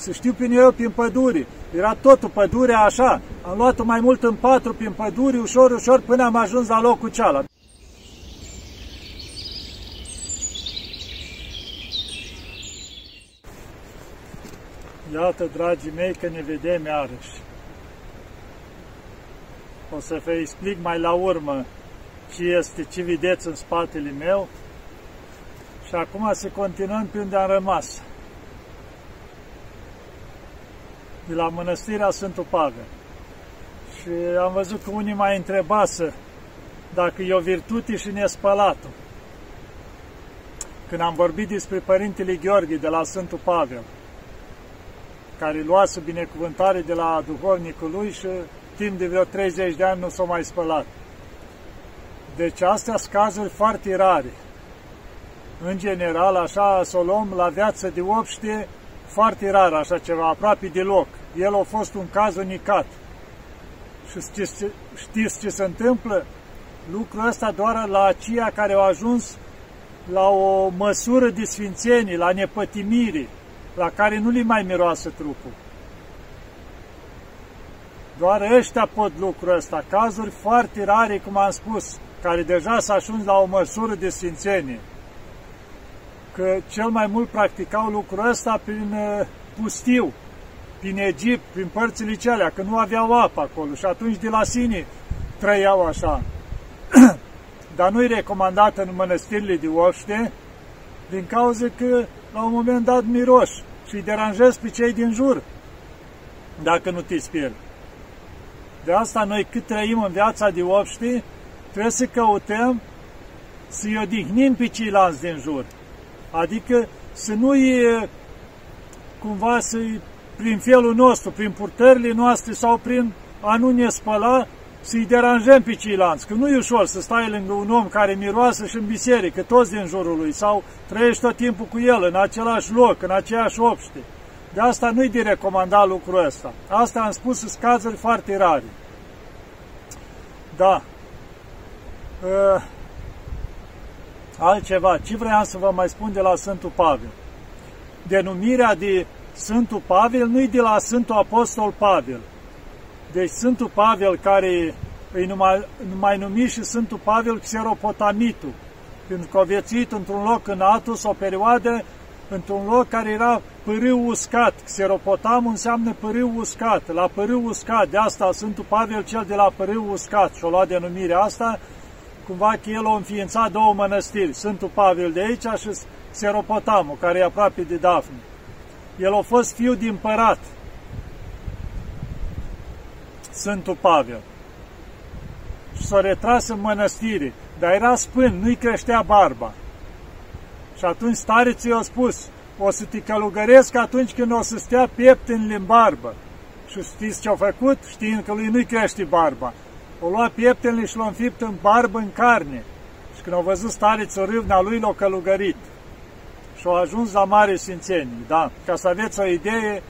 să știu prin eu prin păduri. Era totul pădurea așa. Am luat-o mai mult în patru prin păduri, ușor, ușor, până am ajuns la locul cealaltă. Iată, dragii mei, că ne vedem iarăși. O să vă explic mai la urmă ce este, ce vedeți în spatele meu. Și acum să continuăm pe unde am rămas. De la mănăstirea Sfântul Pavel. Și am văzut că unii mai întrebase dacă e o virtute și nespălatul. Când am vorbit despre Părintele Gheorghe de la Sfântul Pavel, care luase binecuvântare de la duhovnicul lui și timp de vreo 30 de ani nu s-a mai spălat. Deci astea sunt cazuri foarte rare. În general, așa să o luăm la viață de obște, foarte rar așa ceva, aproape deloc. El a fost un caz unicat. Și știți, știți ce se întâmplă? Lucrul ăsta doar la aceia care au ajuns la o măsură de sfințenie, la nepătimire, la care nu li mai miroasă trupul. Doar ăștia pot lucrul ăsta, cazuri foarte rare, cum am spus, care deja s-a ajuns la o măsură de sfințenie. Că cel mai mult practicau lucrul ăsta prin uh, pustiu, prin Egipt, prin părțile celea, că nu aveau apă acolo și atunci de la sine trăiau așa. Dar nu-i recomandat în mănăstirile de oște, din cauza că la un moment dat miroși și îi deranjezi pe cei din jur, dacă nu te speri. De asta noi cât trăim în viața de obște, trebuie să căutăm să-i odihnim pe ceilalți din jur. Adică să nu-i cumva să prin felul nostru, prin purtările noastre sau prin a nu ne spăla, să-i deranjăm pe ceilalți. Că nu e ușor să stai lângă un om care miroasă și în biserică, toți din jurul lui, sau trăiești tot timpul cu el, în același loc, în aceeași obște. De asta nu-i de recomandat lucrul ăsta. Asta am spus, sunt cazuri foarte rare. Da. Uh, altceva. Ce vreau să vă mai spun de la Sfântul Pavel? Denumirea de Sfântul Pavel nu-i de la Sfântul Apostol Pavel. Deci Sfântul Pavel, care îi numai, numai numit și Sfântul Pavel Xeropotamitul, pentru că a viețuit într-un loc în Atos o perioadă într-un loc care era pârâu uscat. Xeropotam înseamnă pârâu uscat, la pârâu uscat. De asta Sfântul Pavel cel de la pârâu uscat și-o luat denumirea asta, cumva că el a înființat două mănăstiri, Sfântul Pavel de aici și Xeropotamul, care e aproape de Dafne. El a fost fiu din împărat, Sfântul Pavel. Și s-a retras în mănăstire, dar era spân, nu-i creștea barba. Și atunci stareții i-au spus, o să te călugăresc atunci când o să stea piept în limbarbă. Și știți ce-au făcut? Știind că lui nu-i crește barba. O lua pieptenile și l-au înfipt în barbă, în carne. Și când au văzut stareții o râvna lui, l-au călugărit. Și au ajuns la mare sfințenie, da? Ca să aveți o idee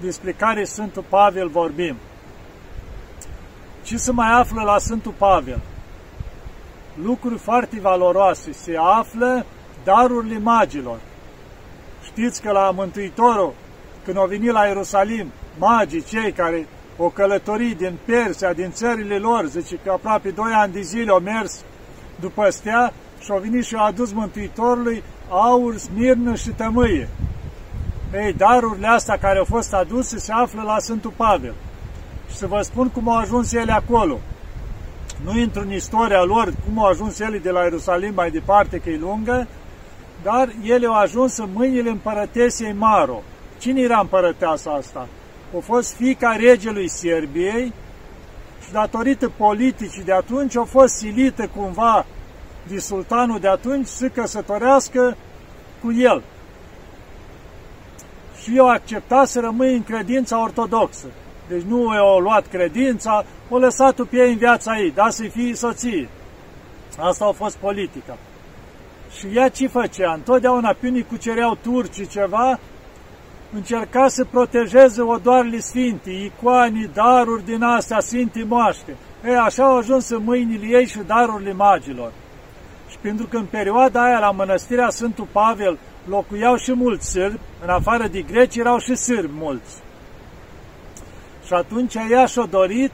despre care Sfântul Pavel vorbim. Ce se mai află la Sfântul Pavel? Lucruri foarte valoroase. Se află darurile magilor. Știți că la Mântuitorul, când au venit la Ierusalim, magii, cei care o călătorii din Persia, din țările lor, zice că aproape doi ani de zile au mers după stea și au venit și au adus Mântuitorului aur, smirnă și tămâie. Ei, darurile astea care au fost aduse se află la Sfântul Pavel. Și să vă spun cum au ajuns ele acolo. Nu intru în istoria lor, cum au ajuns ele de la Ierusalim mai departe, că e lungă, dar ele au ajuns în mâinile împărătesei Maro. Cine era împărăteasa asta? A fost fica regelui Serbiei și datorită politicii de atunci a fost silită cumva de sultanul de atunci să căsătorească cu el. Și eu acceptat să rămâi în credința ortodoxă. Deci nu i-au luat credința, o lăsat pe ei în viața ei, da să fie soție. Asta a fost politica. Și ea ce făcea? Întotdeauna pe unii cucereau turcii ceva, încerca să protejeze odoarele sfinte, icoanii, daruri din astea, sfinte moaște. Ei, așa au ajuns în mâinile ei și darurile magilor. Și pentru că în perioada aia la mănăstirea Sfântul Pavel locuiau și mulți sârbi, în afară de greci erau și sârbi mulți. Și atunci ea și-a dorit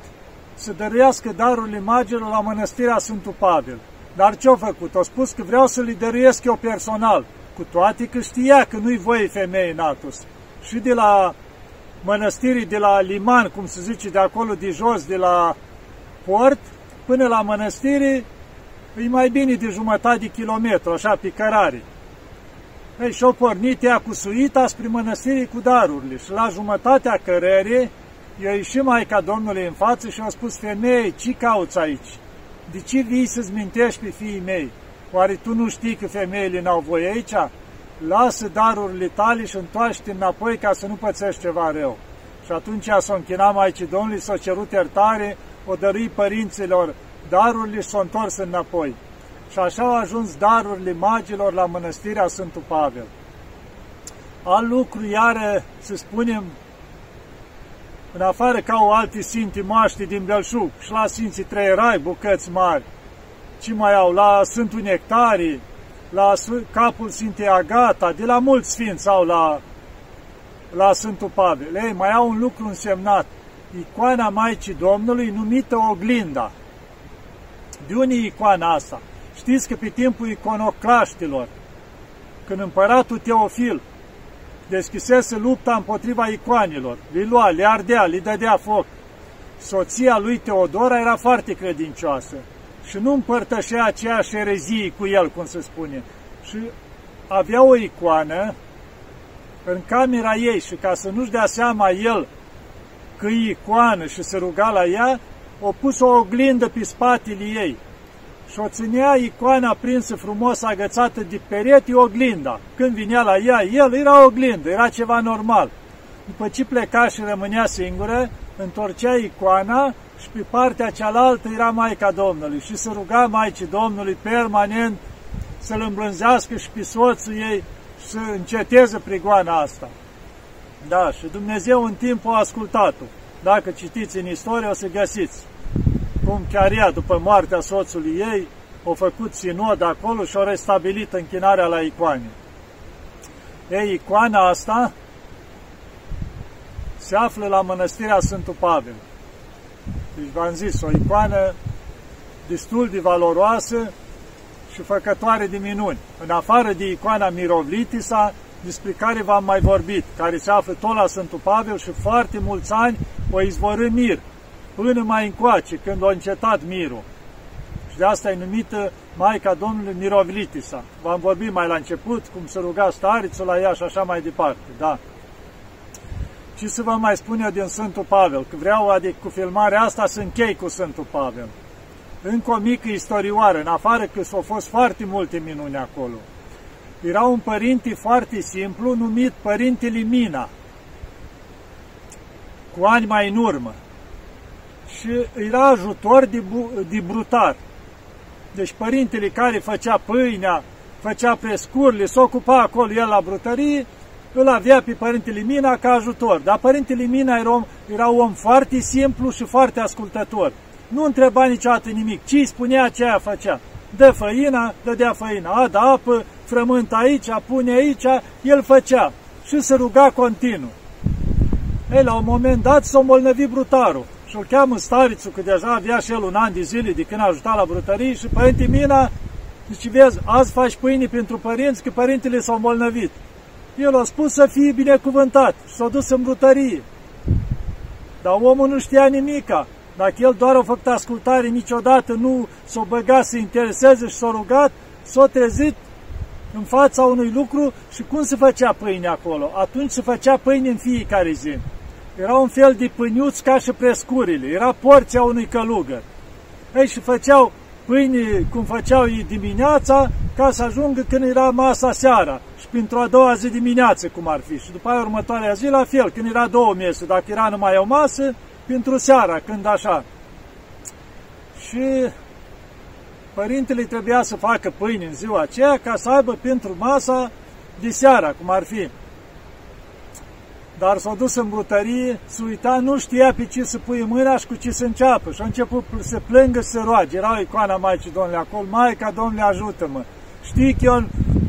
să dăruiască darurile magilor la mănăstirea Sfântul Pavel. Dar ce-a făcut? A spus că vreau să-l dăruiesc eu personal, cu toate că știa că nu-i voie femei în Atos. Și de la mănăstirii de la Liman, cum se zice, de acolo de jos, de la port, până la mănăstire, e mai bine de jumătate de kilometru, așa, pe cărare. Ei, și-au pornit ea cu suita spre mănăstirii cu darurile și la jumătatea cărării i-a ieșit Maica Domnului în față și a spus, femeie, ce cauți aici? De ce vii să-ți mintești pe fiii mei? Oare tu nu știi că femeile n-au voie aici? Lasă darurile tale și întoarce înapoi ca să nu pățești ceva rău. Și atunci s-a închinat Maicii Domnului, s-a cerut iertare, o dărui părinților darurile și s-a întors înapoi. Și așa au ajuns darurile magilor la mănăstirea Sfântul Pavel. Al lucru, iară, să spunem, în afară ca o alți sfinti maști din Belșug și la Sfinții Trei Rai, bucăți mari, ce mai au, la Sfântul Nectarii, la capul Sfintei Agata, de la mulți sfinți au la, la Sfântul Pavel. Ei, mai au un lucru însemnat, icoana Maicii Domnului numită Oglinda. De unde e icoana asta? Știți că pe timpul iconoclaștilor, când împăratul Teofil deschisese lupta împotriva icoanilor, le lua, le ardea, le dădea foc, soția lui Teodora era foarte credincioasă și nu împărtășea aceeași erezie cu el, cum se spune. Și avea o icoană în camera ei și ca să nu-și dea seama el că e icoană și se ruga la ea, o pus o oglindă pe spatele ei și o ținea icoana prinsă frumos agățată de perete, oglinda. Când vinea la ea, el era oglindă, era ceva normal. După ce pleca și rămânea singură, întorcea icoana și pe partea cealaltă era Maica Domnului și se ruga Maicii Domnului permanent să-l îmblânzească și pe soțul ei să înceteze prigoana asta. Da, și Dumnezeu în timp a ascultat-o. Dacă citiți în istorie, o să găsiți cum chiar ea, după moartea soțului ei, a făcut sinod acolo și a restabilit închinarea la icoane. Ei, icoana asta se află la mănăstirea Sfântul Pavel. Deci v-am zis, o icoană destul de valoroasă și făcătoare de minuni. În afară de icoana Mirovlitisa, despre care v-am mai vorbit, care se află tot la Sfântul Pavel și foarte mulți ani o izvorâ mir, până mai încoace, când a încetat mirul. Și de asta e numită Maica Domnului Mirovlitisa. V-am vorbit mai la început, cum să ruga starițul la ea și așa mai departe, da. Și să vă mai spun eu din Sfântul Pavel, că vreau, adică cu filmarea asta, să închei cu Sfântul Pavel. Încă o mică istorioară, în afară că s-au fost foarte multe minuni acolo. Era un părinte foarte simplu, numit Părintele Mina, cu ani mai în urmă și era ajutor de, de brutar. Deci părintele care făcea pâinea, făcea prescurile, s-o ocupa acolo el la brutărie, îl avea pe părintele Mina ca ajutor. Dar părintele Mina era, om, era un om foarte simplu și foarte ascultător. Nu întreba niciodată nimic. Ce îi spunea, ce aia făcea. Dă făina, dădea făina. A, da apă, frământ aici, pune aici, el făcea. Și se ruga continuu. Ei, la un moment dat s-a îmbolnăvit brutarul și îl cheamă starițul, că deja avea și el un an de zile de când a ajutat la brutărie și părinte Mina, zice, vezi, azi faci pâine pentru părinți, că părintele s-au îmbolnăvit. El a spus să fie binecuvântat și s-a dus în brutărie. Dar omul nu știa nimica. Dacă el doar a făcut ascultare, niciodată nu s-a băgat să intereseze și s-a rugat, s-a trezit în fața unui lucru și cum se făcea pâine acolo? Atunci se făcea pâine în fiecare zi. Era un fel de pâniuț ca și prescurile, era porția unui călugăr. Ei, și făceau pâine cum făceau ei dimineața, ca să ajungă când era masa seara și pentru a doua zi dimineață, cum ar fi. Și după aia următoarea zi, la fel, când era două mese, dacă era numai o masă, pentru seara, când așa. Și părintele trebuia să facă pâine în ziua aceea ca să aibă pentru masa de seara, cum ar fi dar s-a dus în brutărie, s-a uitat, nu știa pe ce să pui mâna și cu ce să înceapă. Și a început să plângă și să roage. Era o icoana Maicii Domnului acolo, Maica Domnului ajută-mă. Știi că eu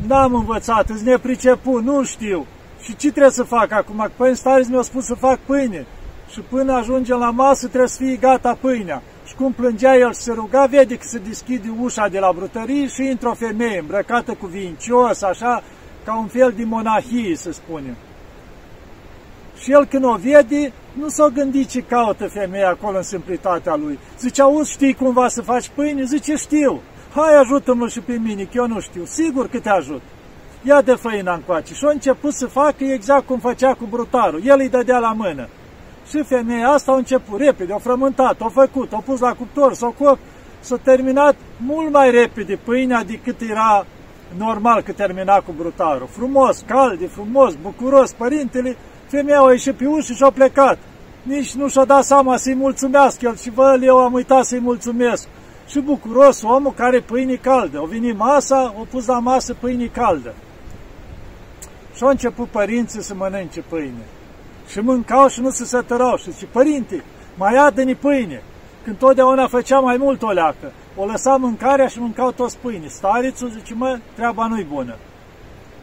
n-am învățat, îți nepriceput, nu știu. Și ce trebuie să fac acum? Păi stare mi-a spus să fac pâine. Și până ajungem la masă trebuie să fie gata pâinea. Și cum plângea el și se ruga, vede că se deschide ușa de la brutărie și intră o femeie îmbrăcată cu vincios, așa, ca un fel de monahie, să spunem. Și el când o vede, nu s-a gândit ce caută femeia acolo în simplitatea lui. Zice, auzi, știi cumva să faci pâine? Zice, știu. Hai, ajută-mă și pe mine, că eu nu știu. Sigur că te ajut. Ia de făina încoace. Și a început să facă exact cum făcea cu brutarul. El îi dădea la mână. Și femeia asta a început repede, a frământat, a făcut, a pus la cuptor, s-a copt, s-a terminat mult mai repede pâinea decât era normal că termina cu brutarul. Frumos, cald, frumos, bucuros, părintele, femeia a ieșit pe ușă și a plecat. Nici nu și-a dat seama să-i mulțumesc el și vă, eu am uitat să-i mulțumesc. Și bucuros omul care pâine caldă. O venit masa, a pus la masă pâine caldă. Și au început părinții să mănânce pâine. Și mâncau și nu se sătărau. Și zice, părinte, mai adă-ni pâine. Când totdeauna făcea mai mult o leacă. O lăsa mâncarea și mâncau toți pâine. Starițul zice, mă, treaba nu-i bună.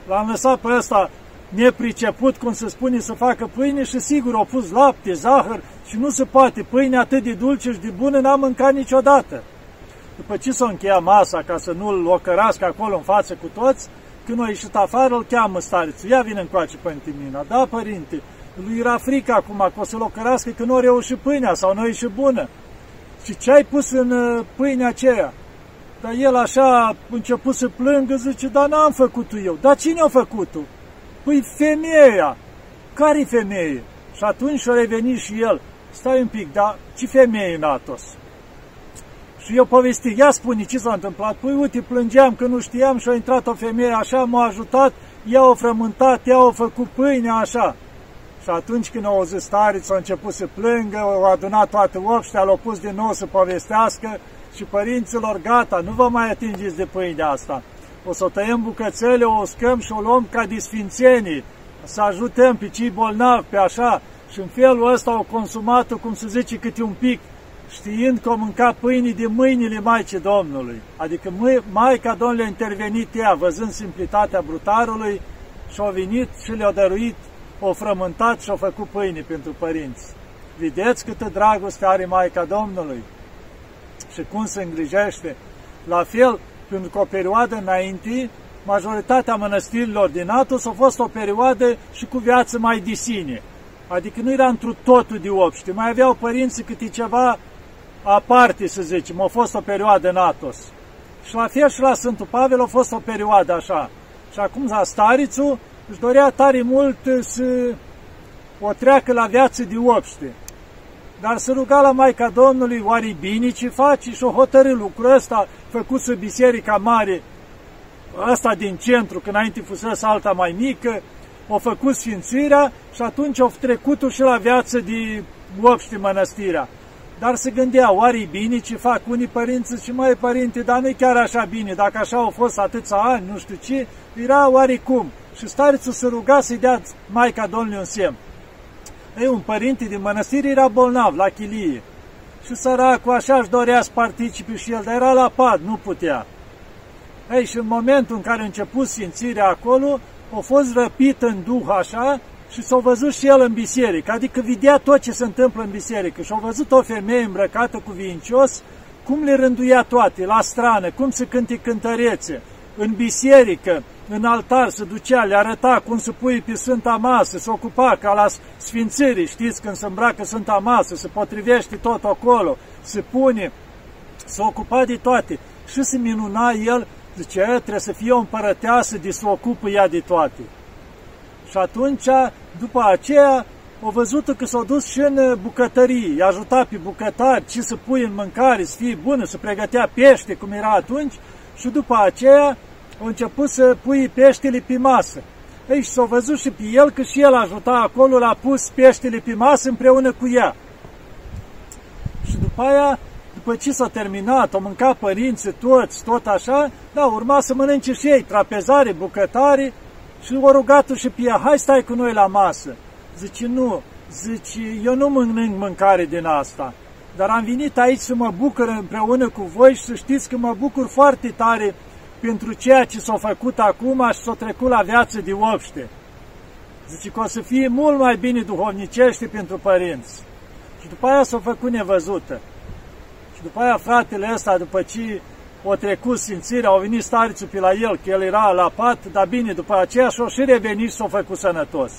L-am lăsat pe ăsta nepriceput, cum se spune, să facă pâine și sigur au pus lapte, zahăr și nu se poate. Pâine atât de dulce și de bună n-am mâncat niciodată. După ce s-a încheiat masa ca să nu-l ocărască acolo în față cu toți, când a ieșit afară, îl cheamă starițul. Ia vine încoace părinte Mina. Da, părinte, lui era frică acum că o să-l ocărască că nu a reușit pâinea sau nu a ieșit bună. Și ce ai pus în uh, pâinea aceea? Dar el așa a început să plângă, zice, dar n-am făcut-o eu. Dar cine a făcut-o? Păi femeia. Care-i femeie? Și atunci a revenit și el. Stai un pic, dar ce femeie în Atos? Și eu povesti, ia spune ce s-a întâmplat. Păi uite, plângeam că nu știam și a intrat o femeie așa, m-a ajutat, ea o frământat, ea o făcut pâine așa. Și atunci când au auzit stariți, au început să plângă, au adunat toate obștea, l-au pus din nou să povestească și părinților, gata, nu vă mai atingeți de pâine asta. O să o tăiem bucățele, o uscăm și o luăm ca disfințenii, să ajutăm pe cei bolnavi, pe așa. Și în felul ăsta au consumat cum se zice, câte un pic, știind că o mânca pâinii de mâinile Maicii Domnului. Adică Maica Domnului a intervenit ea, văzând simplitatea brutarului, și a venit și le-a dăruit, o frământat și a făcut pâine pentru părinți. Vedeți câtă dragoste are Maica Domnului și cum se îngrijește. La fel, pentru că o perioadă înainte, majoritatea mănăstirilor din Atos a fost o perioadă și cu viață mai de sine. Adică nu era într totul de obște. Mai aveau părinții câte ceva aparte, să zicem. A fost o perioadă în Atos. Și la fel și la Sfântul Pavel a fost o perioadă așa. Și acum la Starițu își dorea tare mult să o treacă la viață de obște. Dar să ruga la Maica Domnului, oare bine ce face? Și o hotărâ lucrul ăsta, făcut biserica mare, asta din centru, când înainte fusese alta mai mică, o făcut sfințirea și atunci au trecut și la viață de obște mănăstirea. Dar se gândea, oare bine ce fac unii părinți și mai părinte, dar nu chiar așa bine, dacă așa au fost atâția ani, nu știu ce, era oarecum. Și starețul se ruga să-i dea Maica Domnului un semn. Ei, un părinte din mănăstire era bolnav, la chilie. Și săracul așa își dorea să participe și el, dar era la pad, nu putea. Ei, și în momentul în care a început simțirea acolo, a fost răpit în duh așa și s-a văzut și el în biserică, adică vedea tot ce se întâmplă în biserică și a văzut o femeie îmbrăcată cu vincios, cum le rânduia toate, la strană, cum se cânte cântărețe, în biserică, în altar se ducea, le arăta cum se pui pe Sfânta Masă, se ocupa ca la sfințire, știți, când se îmbracă Sfânta Masă, se potrivește tot acolo, se pune, se ocupa de toate. Și se minuna el, zice, trebuie să fie o împărăteasă de să ocupă ea de toate. Și atunci, după aceea, o văzut că s-a dus și în bucătărie, i-a ajutat pe bucătari ce să pui în mâncare, să fie bună, să pregătea pește, cum era atunci, și după aceea au început să pui peștele pe masă. Ei, și s-a văzut și pe el că și el ajuta acolo, l-a pus peștele pe masă împreună cu ea. Și după aia, după ce s-a terminat, au mâncat părinții toți, tot așa, da, urma să mănânce și ei, trapezare, bucătare, și o rugat și pe ea, hai stai cu noi la masă. Zice, nu, zice, eu nu mănânc mâncare din asta, dar am venit aici să mă bucur împreună cu voi și să știți că mă bucur foarte tare pentru ceea ce s-a făcut acum și s-a trecut la viață de obște. Zice că o să fie mult mai bine duhovnicește pentru părinți. Și după aia s-a făcut nevăzută. Și după aia fratele ăsta, după ce o trecut simțirea, au venit starițul pe la el, că el era la pat, dar bine, după aceea și-o și revenit și s-a făcut sănătos.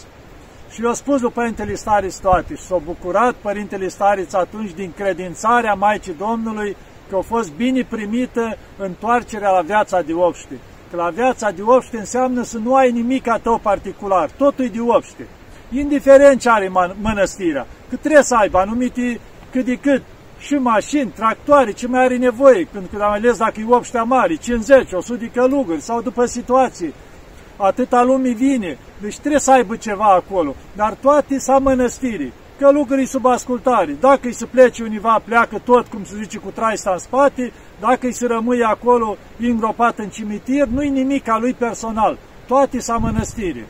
Și i-a spus lui Părintele Stariț toate și s-a bucurat Părintele Stariț atunci din credințarea Maicii Domnului că a fost bine primită întoarcerea la viața de obște. Că la viața de obște înseamnă să nu ai nimic a tău particular, totul e de obște. Indiferent ce are mănăstirea, că trebuie să aibă anumite cât de cât și mașini, tractoare, ce mai are nevoie, pentru că am ales dacă e obștea mare, 50, 100 de călugări sau după situații, atâta lumii vine, deci trebuie să aibă ceva acolo, dar toate sa mănăstirii, călugării sub ascultare, dacă îi se plece univa, pleacă tot, cum se zice, cu traista în spate, dacă îi se rămâie acolo îngropat în cimitir, nu-i nimic a lui personal, toate sa mănăstirii.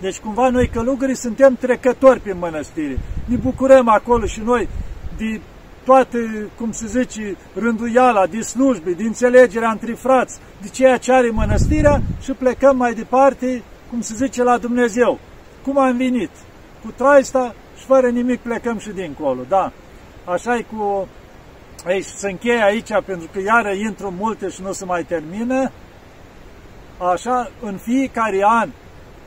Deci cumva noi călugării suntem trecători pe mănăstire. Ne bucurăm acolo și noi de toate, cum se zice, rânduiala, de slujbe, de înțelegerea între frați, de ceea ce are mănăstirea și plecăm mai departe, cum se zice, la Dumnezeu. Cum am venit? Cu traista și fără nimic plecăm și dincolo, da. Așa e cu... Aici, să încheie aici, pentru că iară intru multe și nu se mai termină. Așa, în fiecare an,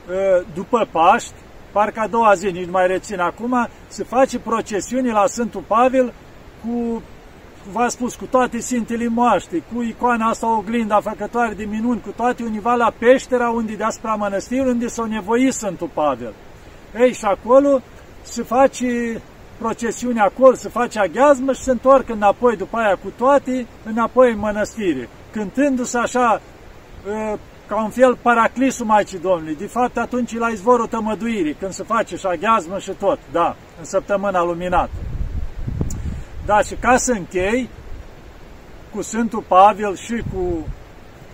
ă, după Paști, parcă a doua zi, nici mai rețin acum, se face procesiuni la Sfântul Pavel cu, v-a spus, cu toate Sfintele Moaște, cu icoana asta oglinda făcătoare de minuni, cu toate univa la peștera unde deasupra mănăstirii, unde s-a nevoit Sfântul Pavel. Ei, și acolo se face procesiune acolo, se face aghiazmă și se întorc înapoi după aia cu toate, înapoi în mănăstire, cântându-se așa ă, ca un fel paraclisul Maicii Domnului. De fapt, atunci la izvorul tămăduirii, când se face și aghiazmă și tot, da, în săptămâna luminată. Da, și ca să închei cu Sfântul Pavel și cu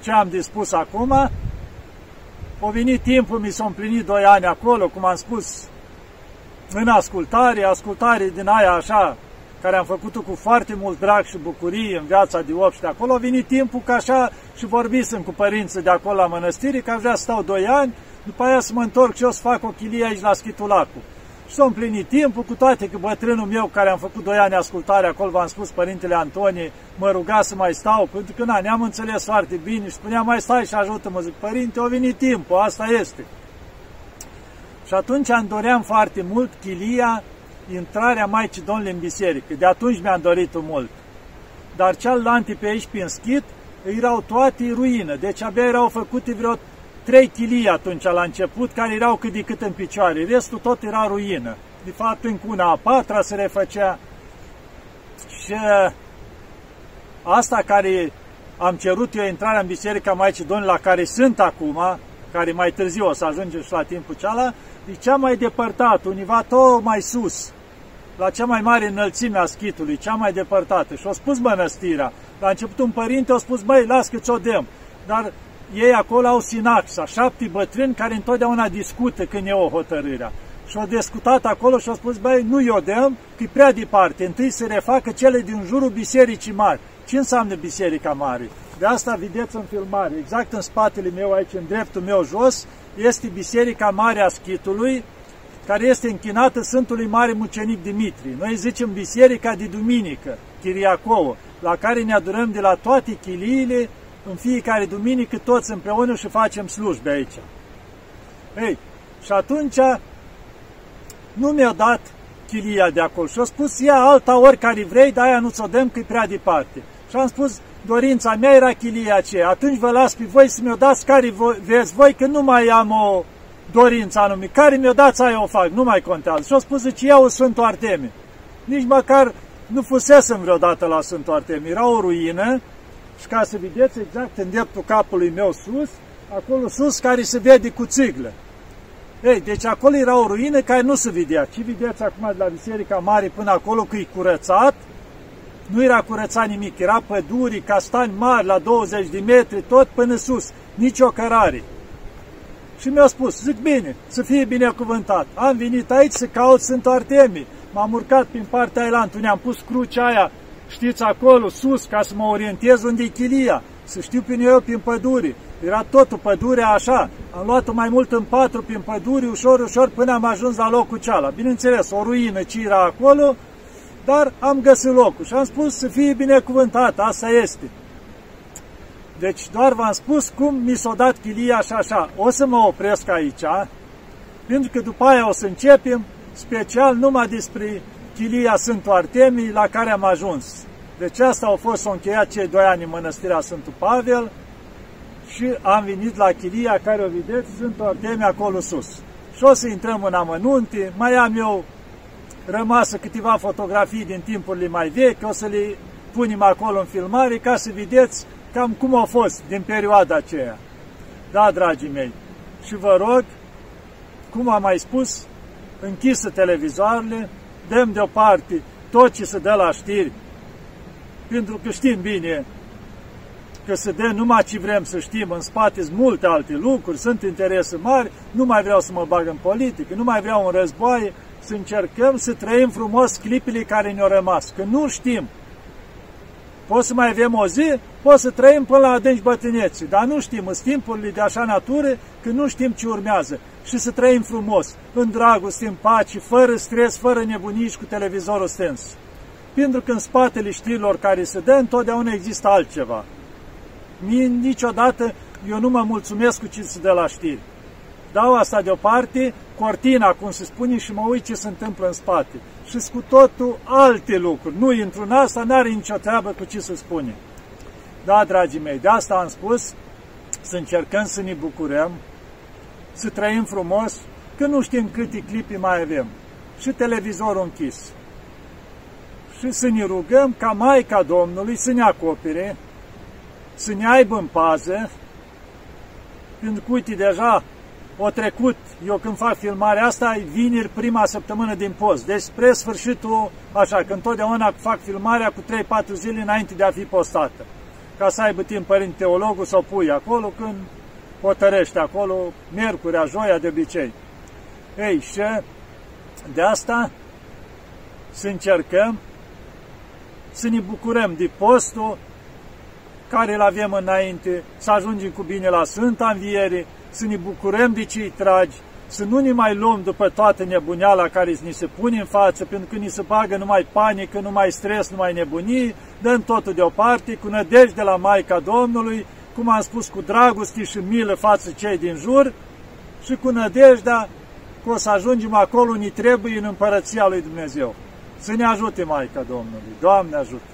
ce am dispus acum, a venit timpul, mi s-au împlinit doi ani acolo, cum am spus, în ascultare, ascultare din aia așa, care am făcut-o cu foarte mult drag și bucurie în viața de obște acolo, a venit timpul ca așa și vorbisem cu părinții de acolo la mănăstire, că aș vrea să stau doi ani, după aia să mă întorc și eu să fac o chilie aici la Schitulacul. Și s-a împlinit timpul, cu toate că bătrânul meu, care am făcut doi ani ascultare acolo, v-am spus, Părintele Antonie, mă ruga să mai stau, pentru că na, ne-am înțeles foarte bine și spunea, mai stai și ajută-mă, zic, Părinte, a venit timpul, asta este. Și atunci îmi doream foarte mult chilia, intrarea Maicii Domnului în biserică. De atunci mi-am dorit-o mult. Dar cealaltă pe aici, pe schit, erau toate ruină. Deci abia erau făcute vreo trei chilii atunci la început, care erau cât de cât în picioare. Restul tot era ruină. De fapt, încă una a patra se refăcea. Și asta care am cerut eu intrarea în Biserica Maicii Domnului, la care sunt acum, care mai târziu o să ajungem și la timpul cealaltă, e cea mai depărtată, univa tot mai sus, la cea mai mare înălțime a schitului, cea mai depărtată. Și a spus mănăstirea. La început un părinte a spus, băi, las că ți-o dem. Dar ei acolo au sinaxa, șapte bătrâni care întotdeauna discută când e o hotărâre. Și au discutat acolo și au spus, băi, nu i-o dăm, că e prea departe. Întâi să refacă cele din jurul bisericii mari. Ce înseamnă biserica mare? De asta vedeți în filmare, exact în spatele meu, aici, în dreptul meu jos, este Biserica Mare a Schitului, care este închinată Sfântului Mare Mucenic Dimitri. Noi zicem Biserica de Duminică, Chiriacovo, la care ne adurăm de la toate chiliile, în fiecare duminică, toți împreună și facem slujbe aici. Ei, și atunci nu mi-a dat chilia de acolo și a spus, ia alta oricare vrei, dar aia nu ți-o dăm că e prea departe. Și am spus, dorința mea era chilia aceea. Atunci vă las pe voi să mi-o dați care vreți voi, că nu mai am o dorință anume. Care mi-o dați, aia o fac, nu mai contează. Și-o spus, zice, iau Sfântul Arteme. Nici măcar nu fusesem vreodată la Sfântul Arteme. Era o ruină și ca să vedeți exact în dreptul capului meu sus, acolo sus care se vede cu țiglă. Ei, deci acolo era o ruină care nu se vedea. Ce vedeți acum de la Biserica Mare până acolo că e curățat, nu era curățat nimic, era păduri, castani mari la 20 de metri, tot până sus, nici o cărare. Și mi-a spus, zic bine, să fie binecuvântat. Am venit aici să caut Sfântul Artemii. M-am urcat prin partea elantă, ne-am pus crucea aia, știți, acolo, sus, ca să mă orientez unde e chilia. să știu prin eu prin păduri. Era totul pădurea așa. Am luat-o mai mult în patru prin păduri, ușor, ușor, până am ajuns la locul ceala. Bineînțeles, o ruină ce era acolo, dar am găsit locul și am spus să fie binecuvântat, asta este. Deci doar v-am spus cum mi s-a dat chilia și așa. O să mă opresc aici, pentru că după aia o să începem special numai despre chilia Sfântul Artemii la care am ajuns. Deci asta au fost, o încheiat cei doi ani în Mănăstirea Sfântul Pavel și am venit la chilia care o vedeți, Sfântul Artemii acolo sus. Și o să intrăm în amănunte, mai am eu rămasă câteva fotografii din timpurile mai vechi, o să le punem acolo în filmare ca să vedeți cam cum a fost din perioada aceea. Da, dragii mei, și vă rog, cum am mai spus, închisă televizoarele, dăm deoparte tot ce se dă la știri, pentru că știm bine că se dă numai ce vrem să știm, în spate sunt multe alte lucruri, sunt interese mari, nu mai vreau să mă bag în politică, nu mai vreau un război, să încercăm să trăim frumos clipile care ne-au rămas, că nu știm. Poți să mai avem o zi, poți să trăim până la adânci bătrâneții, dar nu știm, în timpurile de așa natură, că nu știm ce urmează. Și să trăim frumos, în dragoste, în pace, fără stres, fără nebunii și cu televizorul stens. Pentru că în spatele știrilor care se dă, întotdeauna există altceva. Mie niciodată eu nu mă mulțumesc cu ce se dă la știri. Dau asta deoparte, cortina, cum se spune, și mă uit ce se întâmplă în spate. Și cu totul alte lucruri. Nu intru în asta, n-are nicio treabă cu ce se spune. Da, dragii mei, de asta am spus, să încercăm să ne bucurăm, să trăim frumos, că nu știm câte clipi mai avem. Și televizorul închis. Și să ne rugăm ca Maica Domnului să ne acopere, să ne aibă în pază, pentru că, uite, deja o trecut, eu când fac filmarea asta, e vineri prima săptămână din post. Deci spre sfârșitul, așa, că întotdeauna fac filmarea cu 3-4 zile înainte de a fi postată. Ca să aibă timp părinte teologul să o pui acolo când hotărește acolo, miercurea, joia de obicei. Ei, și de asta să încercăm să ne bucurăm de postul care îl avem înainte, să ajungem cu bine la Sfânta Înviere, să ne bucurăm de cei tragi, să nu ne mai luăm după toată nebuneala care ni se pune în față, pentru că ni se bagă numai panică, numai stres, numai nebunii, dăm totul deoparte, cu nădejde la Maica Domnului, cum am spus, cu dragoste și milă față cei din jur și cu nădejdea că o să ajungem acolo unde trebuie în împărăția lui Dumnezeu. Să ne ajute Maica Domnului. Doamne ajută!